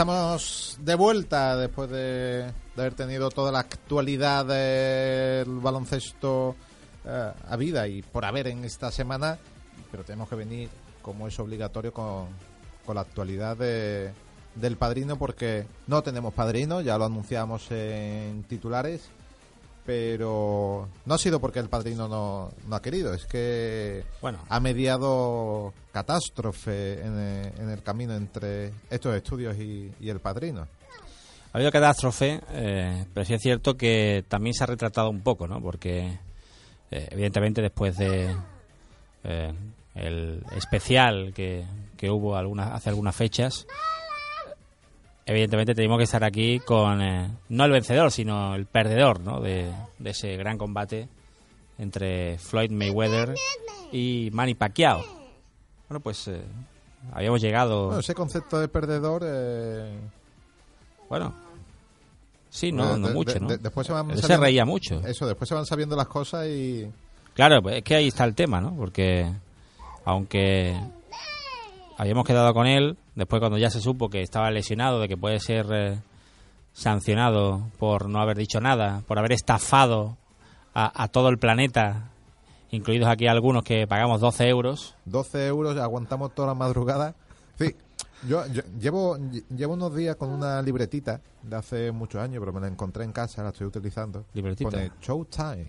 estamos de vuelta después de, haber tenido toda la actualidad del baloncesto eh, a vida y por haber en esta semana, pero tenemos que venir, como es obligatorio, con, con la actualidad de- del padrino, porque no tenemos padrino, ya lo anunciamos en titulares, pero no ha sido porque el padrino no, no ha querido, es que Bueno. ha mediado catástrofe en el, en el camino entre estos estudios y, y el padrino. Ha habido catástrofe, eh, pero sí es cierto que también se ha retratado un poco, ¿no? Porque, eh, evidentemente, después de eh, el especial que, que hubo algunas, hace algunas fechas, evidentemente tenemos que estar aquí con, eh, no el vencedor, sino el perdedor, ¿no? De, de ese gran combate entre Floyd Mayweather y Manny Pacquiao. Bueno, pues eh, habíamos llegado... Bueno, ese concepto de perdedor... eh, Bueno, sí, no, de- no de- mucho, de- ¿no? de- después se van Él se sabiendo- reía mucho. Eso, después se van sabiendo las cosas y... Claro, pues es que ahí está el tema, ¿no? Porque aunque habíamos quedado con él, después cuando ya se supo que estaba lesionado, de que puede ser eh, sancionado por no haber dicho nada, por haber estafado a, a todo el planeta, incluidos aquí algunos que pagamos 12 euros, 12 euros, aguantamos toda la madrugada. Sí, yo, yo llevo, llevo unos días con una libretita de hace muchos años, pero me la encontré en casa, la estoy utilizando. Libretita. Pone Showtime.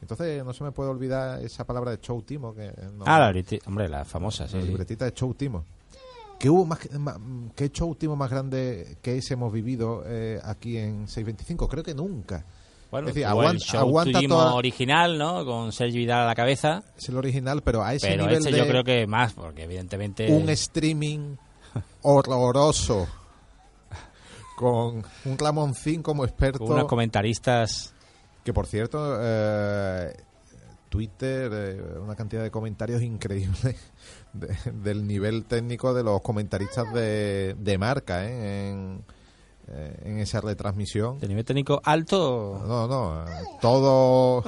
Entonces no se me puede olvidar esa palabra de Showtimo. Que no- Ah, la hombre, la famosa, sí. la sí. libretita de Showtimo. ¿Qué hubo más, ma- qué Showtimo más grande que ese hemos vivido eh, aquí en 625? Creo que nunca. Bueno, Es decir, tuvo el aguanta- show aguanta toda- original, ¿no? Con Sergio Vidal a la cabeza, Es el original, pero a ese pero nivel este de yo creo que más, porque evidentemente... un streaming horroroso <laughs> con un Ramoncín como experto. unos comentaristas Que por cierto, eh, Twitter, eh, una cantidad de comentarios increíbles de- del nivel técnico de los comentaristas de, de marca ¿eh? en, eh, en esa retransmisión. de nivel técnico alto. No, no, todo,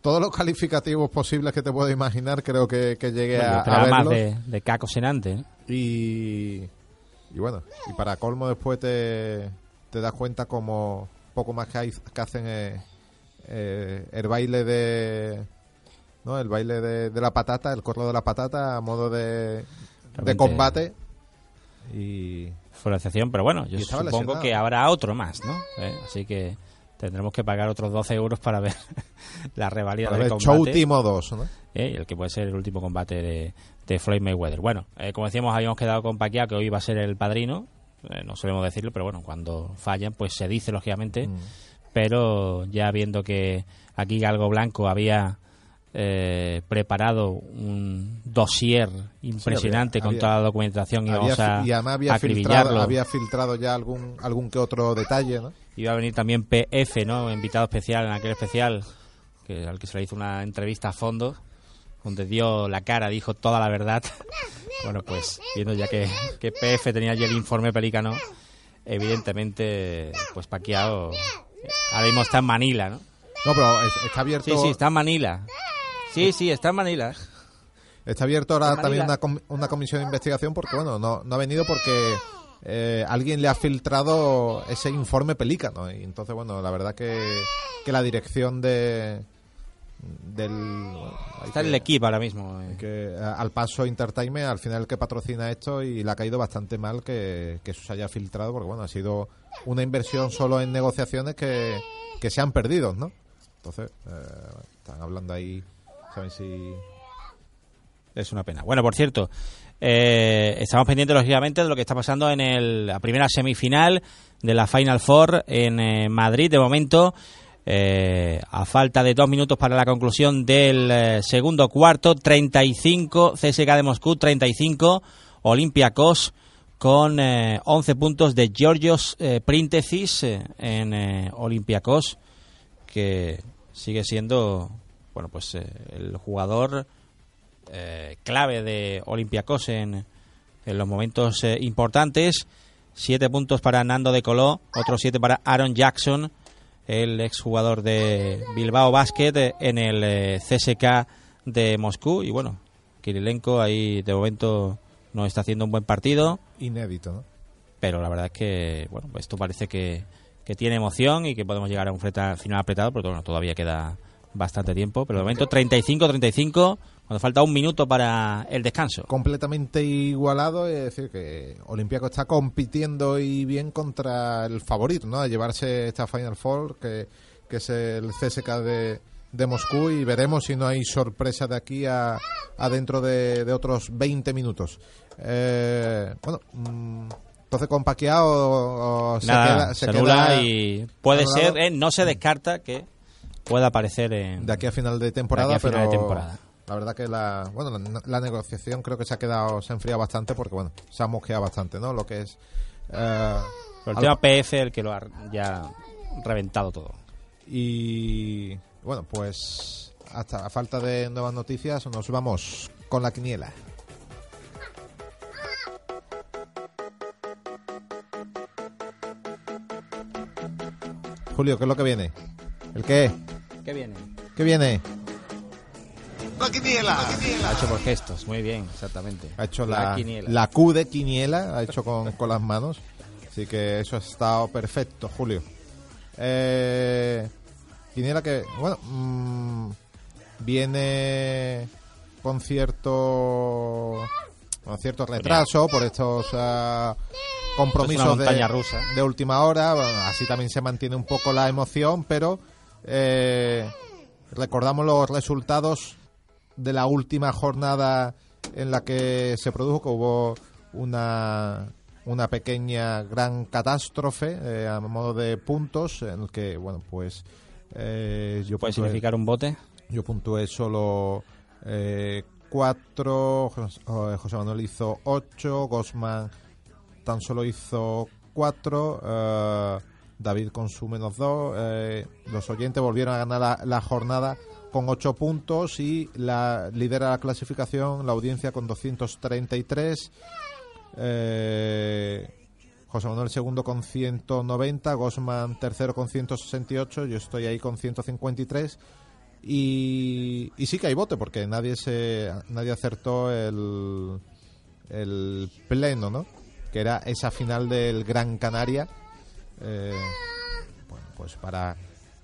todos los calificativos posibles que te puedo imaginar creo que, que llegué Bueno, a, a más verlos. de, de Caco Senante. ¿eh? Y, y bueno, y para colmo después te, te das cuenta como poco más que, hay- que hacen eh, eh, el baile de... ¿no? El baile de, de la patata, el corro de la patata a modo de, de combate. Y Fue la excepción, pero bueno, yo supongo lesionado. que habrá otro más, ¿no? ¿Eh? Así que tendremos que pagar otros 12 euros para ver <laughs> la revalida del combate. Show Timo 2, ¿no? ¿eh? el que puede ser el último combate de, de Floyd Mayweather. Bueno, eh, como decíamos, habíamos quedado con Pacquiao que hoy va a ser el padrino. Eh, no solemos decirlo, pero bueno, cuando fallan, pues se dice, lógicamente. Mm. Pero ya viendo que aquí Galgo Blanco había eh, preparado un dossier impresionante había- con había- toda la documentación y Había vamos a y además había filtrado, había filtrado ya algún, algún que otro detalle, ¿no? Iba a venir también PF, ¿no? Invitado especial en aquel especial, que, al que se le hizo una entrevista a fondo, donde dio la cara, dijo toda la verdad. <laughs> bueno, pues viendo ya que, que PF tenía allí el informe pelícano, evidentemente, pues Paquiao ahora mismo está en Manila, ¿no? No, pero es- está abierto... Sí, sí, está en Manila. Sí, sí, está en Manila. Está abierto ahora también una, com- una comisión de investigación porque, bueno, no, no ha venido porque eh, alguien le ha filtrado ese informe pelícano. Y entonces, bueno, la verdad que, que la dirección de del... bueno, Está en que- el equipo ahora mismo. eh. que a- al paso Entertainment al final el que patrocina esto y le ha caído bastante mal que, que eso se haya filtrado porque bueno ha sido una inversión solo en negociaciones que, que se han perdido ¿no? entonces eh, están hablando ahí Es una pena. Bueno, por cierto, eh, estamos pendientes, lógicamente, de lo que está pasando en el- la primera semifinal de la Final Four en eh, Madrid. De momento, eh, a falta de dos minutos para la conclusión del segundo cuarto, 35 CSK de Moscú, 35 Olympiacos con eh, 11 puntos de Georgios Príntesis eh, en Olympiacos, que sigue siendo, bueno, pues eh, el jugador eh, clave de Olympiacos en, en los momentos eh, importantes. Siete puntos para Nando de Coló, otros siete para Aaron Jackson, el exjugador de Bilbao Basket eh, en el eh, CSK de Moscú. Y bueno, Kirilenko ahí de momento no está haciendo un buen partido. inédito ¿no? pero la verdad es que bueno, esto parece que, que tiene emoción y que podemos llegar a un final apretado, pero bueno, todavía queda bastante tiempo. Pero de momento 35-35, cuando falta un minuto para el descanso. completamente igualado, es decir, que Olympiacos está compitiendo y bien contra el favorito, ¿no? A llevarse esta Final Four, que, que es el CSK de, de Moscú, y veremos si no hay sorpresa de aquí a, a dentro de, de otros 20 minutos. Eh, bueno, mm, entonces con Pacquiao se Nada, queda, se, queda y puede ser, eh, no se descarta que pueda aparecer en... de aquí a final de temporada, De aquí a final pero de temporada. la verdad que la bueno la, la negociación creo que se ha quedado se ha enfriado bastante porque bueno se ha mosqueado bastante, ¿no? Lo que es eh, Pero el tema PF el que lo ha ya reventado todo. y bueno pues hasta a falta de nuevas noticias nos vamos con la quiniela. Julio, ¿qué es lo que viene? ¿El qué? ¿Qué viene? ¿Qué viene? La quiniela. Ha hecho por gestos, muy bien, exactamente. Ha hecho la, la Q de quiniela, ha hecho con, con las manos. Así que eso ha estado perfecto, Julio. Eh, quiniela que, bueno, mm, viene con cierto con cierto retraso por estos ah, compromisos Es de, rusa. de última hora. Bueno, así también se mantiene un poco la emoción, pero eh, recordamos los resultados de la última jornada en la que se produjo, que hubo una, una pequeña gran catástrofe eh, a modo de puntos, en el que, bueno, pues eh, yo ¿Puede puntué- significar un bote? yo puntué solo eh, cuatro, Jos- eh, José Manuel hizo ocho, Gosman tan solo hizo cuatro, eh, David con su menos dos, eh, los oyentes volvieron a ganar la, jornada con ocho puntos y la lidera la clasificación la audiencia con 233. Eh, José Manuel segundo con 190, Gosman tercero con 168, yo estoy ahí con 153 y, y sí que hay bote porque nadie se nadie acertó el, el pleno, ¿no? Que era esa final del Gran Canaria. Eh, bueno, pues para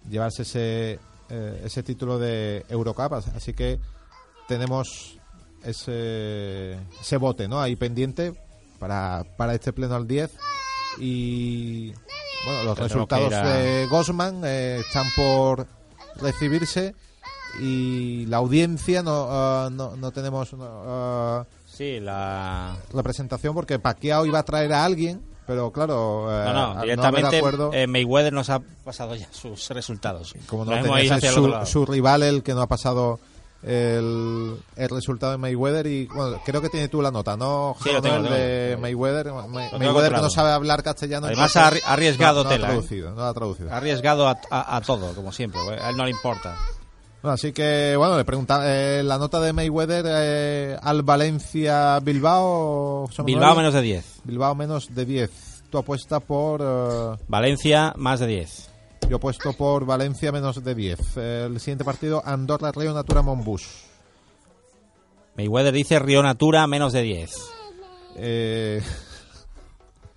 llevarse ese, eh, ese título de Eurocup. as- Así que tenemos ese, ese bote, ¿no? Ahí pendiente para, para este pleno al 10. Y bueno, los resultados a- de Gosman eh, están por recibirse y la audiencia no, ah, no, no tenemos ah, Sí, la... representación porque Pacquiao iba a traer a alguien, pero claro, eh, No, no, directamente acuerdo, eh, Mayweather nos ha pasado ya sus resultados. como no tenía el su, su rival el que no ha pasado el, el resultado de Mayweather y bueno, creo que tiene tú la nota, ¿no? Sí, lo tengo, lo de tengo. Mayweather, May- Mayweather que no sabe hablar castellano. Además, ha arri- arriesgado tela, ha ¿eh? traducido, no ha traducido. Ha arriesgado a, a- a todo, como siempre. A él no le importa. Bueno, así que, bueno, le pregunta eh, la nota de Mayweather eh, al Valencia Bilbao. Bilbao menos de 10. Bilbao menos de 10. Tu apuesta por. eh, Valencia más de 10. yo apuesto por Valencia menos de 10. El siguiente partido, Andorra Río Natura Monbus. Mayweather dice Río Natura menos de 10. Eh,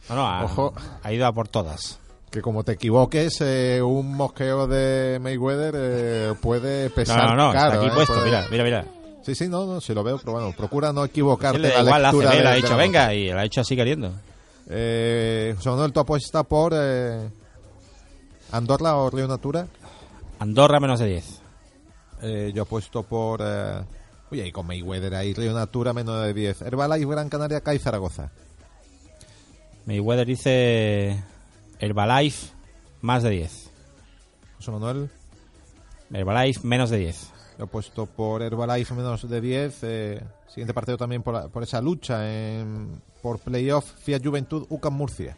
ha, Ojo. ha ido a por todas. Que como te equivoques, eh, un mosqueo de Mayweather eh, puede No, pesar no, no, caro, está aquí eh, puesto. puede- Mira, mira, mira. Sí, sí, no, no, sí lo veo, pero bueno, procura no Sí, equivocarte da la igual, la lectura de- le ha dicho la venga y lo ha hecho así queriendo. Eh, Manuel, tu apuesta por eh, Andorra o Río Natura. Andorra menos de 10. Eh, yo apuesto por. Eh, oye, y con Mayweather ahí, Río Natura menos de 10. Herbalife, Gran Canaria, CAI, Zaragoza. Mayweather dice Herbalife más de 10. José Manuel, Herbalife menos de 10. yo apuesto por Herbalife menos de 10. Eh, siguiente partido también por, la- por esa lucha en, por playoff, Fiat Juventud, UCAM Murcia.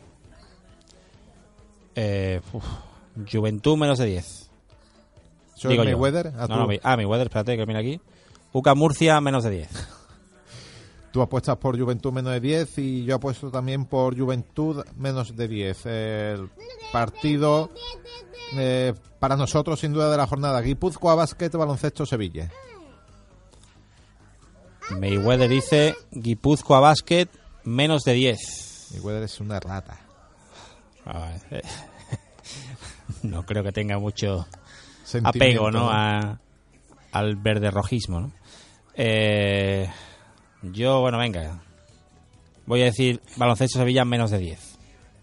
Eh, uf, Juventud menos de 10. Soy Digo yo. Mayweather. a No, no, May- ah, Mayweather, espérate que mira aquí. UCA Murcia menos de 10. Tú apuestas por Juventud menos de 10 y yo apuesto también por Juventud menos de 10. El partido eh, para nosotros, sin duda, de la jornada. Guipúzcoa, Basket, Baloncesto, Sevilla. Mayweather dice Guipúzcoa Basket menos de 10. Mayweather es una rata. Ah, eh, <laughs> no creo que tenga mucho apego ¿no? A- al verde rojismo. ¿no? Eh, yo, bueno, venga. Voy a decir baloncesto Sevilla menos de 10.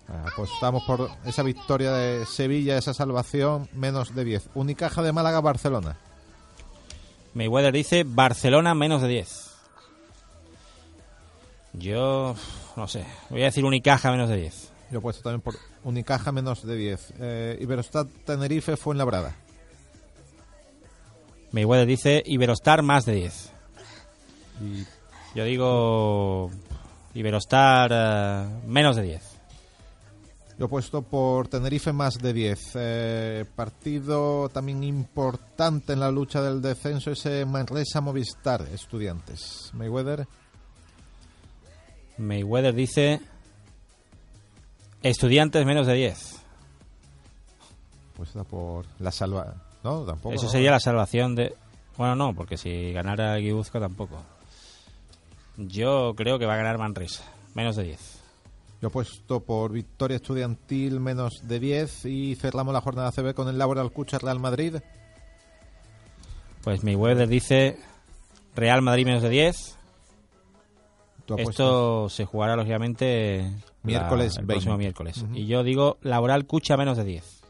Ah, Apostamos por esa victoria de Sevilla, esa salvación, menos de 10. Unicaja de Málaga, Barcelona. Mayweather dice Barcelona menos de 10. Yo, no sé, voy a decir Unicaja menos de 10. Yo he puesto también por Unicaja, menos de 10. Eh, Iberostar, Tenerife, Fuenlabrada. Mayweather dice Iberostar más de 10. Y Yo digo Iberostar eh, menos de 10. Yo he puesto por Tenerife más de 10. Eh, partido también importante en la lucha del descenso ese Manresa Movistar, estudiantes. Mayweather, Mayweather dice Estudiantes menos de 10. puesta por la salva. No, tampoco. Eso sería la salvación de... Bueno, no, porque si ganara Guipúzcoa tampoco. Yo creo que va a ganar Manresa. Menos de 10. Yo he puesto por victoria estudiantil menos de 10 y cerramos la jornada CB con el Laboral Cucha Real Madrid. Pues Mayweather dice Real Madrid menos de 10. Tú has puesto Esto se jugará lógicamente Miércoles la- el 20. próximo miércoles. Y yo digo Laboral Cucha menos de 10.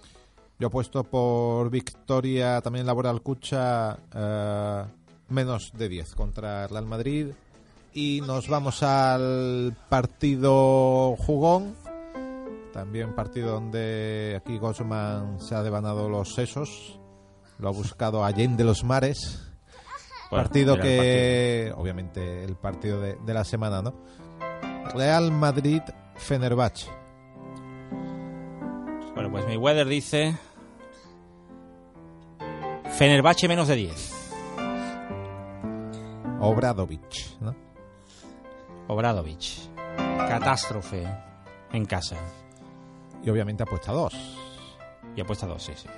Yo he puesto por victoria también Laboral Cucha eh, menos de 10 contra Real Madrid. Y nos vamos al partido jugón. También partido donde aquí Gosman se ha devanado los sesos. Lo ha buscado Allende los Mares. Bueno, partido el que, obviamente, el partido de, de la semana, ¿no? Real Madrid Fenerbahce. partido. Bueno, pues Mayweather dice Fenerbahce menos de 10. Obradovic, ¿no? Obradovic. Catástrofe en casa. Y obviamente apuesta dos. Y apuesta 2, sí, sí.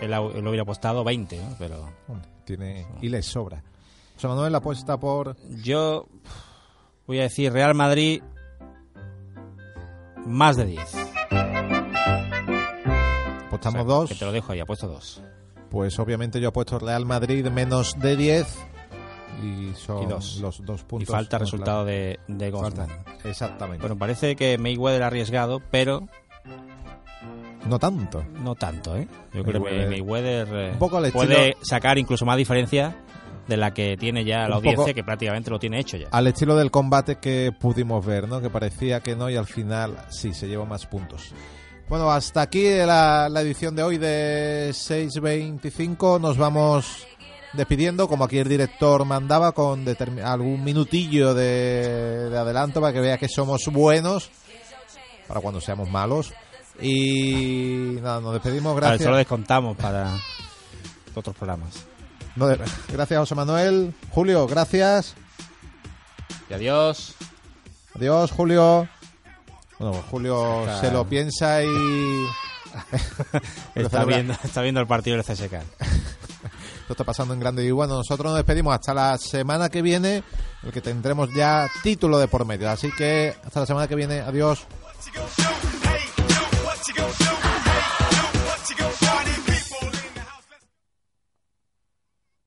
Él, él hubiera apostado 20, ¿no? pero Tiene y le sobra. José Manuel apuesta por yo voy a decir Real Madrid más de 10. apostamos O sea, dos. Que te lo dejo ahí, apuesto 2. Pues obviamente yo he puesto Real Madrid menos de 10 y son Y dos. los dos Y puntos. falta no, resultado de, de. Falta. Exactamente. Bueno, parece que Mayweather ha arriesgado, pero no tanto. no tanto, ¿eh? Yo creo que Mayweather- eh, Un poco al puede estilo- sacar incluso más diferencia de la que tiene ya la Un audiencia, poco- que prácticamente lo tiene hecho ya. Al estilo del combate que pudimos ver, ¿no? Que parecía que no y al final sí, se llevó más puntos. Bueno, hasta aquí la, la edición de hoy de 6.25. Nos vamos despidiendo, como aquí el director mandaba, con algún minutillo de, de adelanto para que vea que somos buenos, para cuando seamos malos. Y nada, nos despedimos. A ver, Gracias. solo descontamos para otros programas. No, gracias, José Manuel. Julio, gracias. Y adiós. Adiós, Julio. Bueno, Julio Está- se lo piensa y... <laughs> <laughs> Está viendo, está viendo el partido del CSK. <laughs> Esto está pasando en grande. Y bueno, nosotros nos despedimos hasta la semana que viene, el que tendremos ya título de por medio. Así que hasta la semana que viene. Adiós.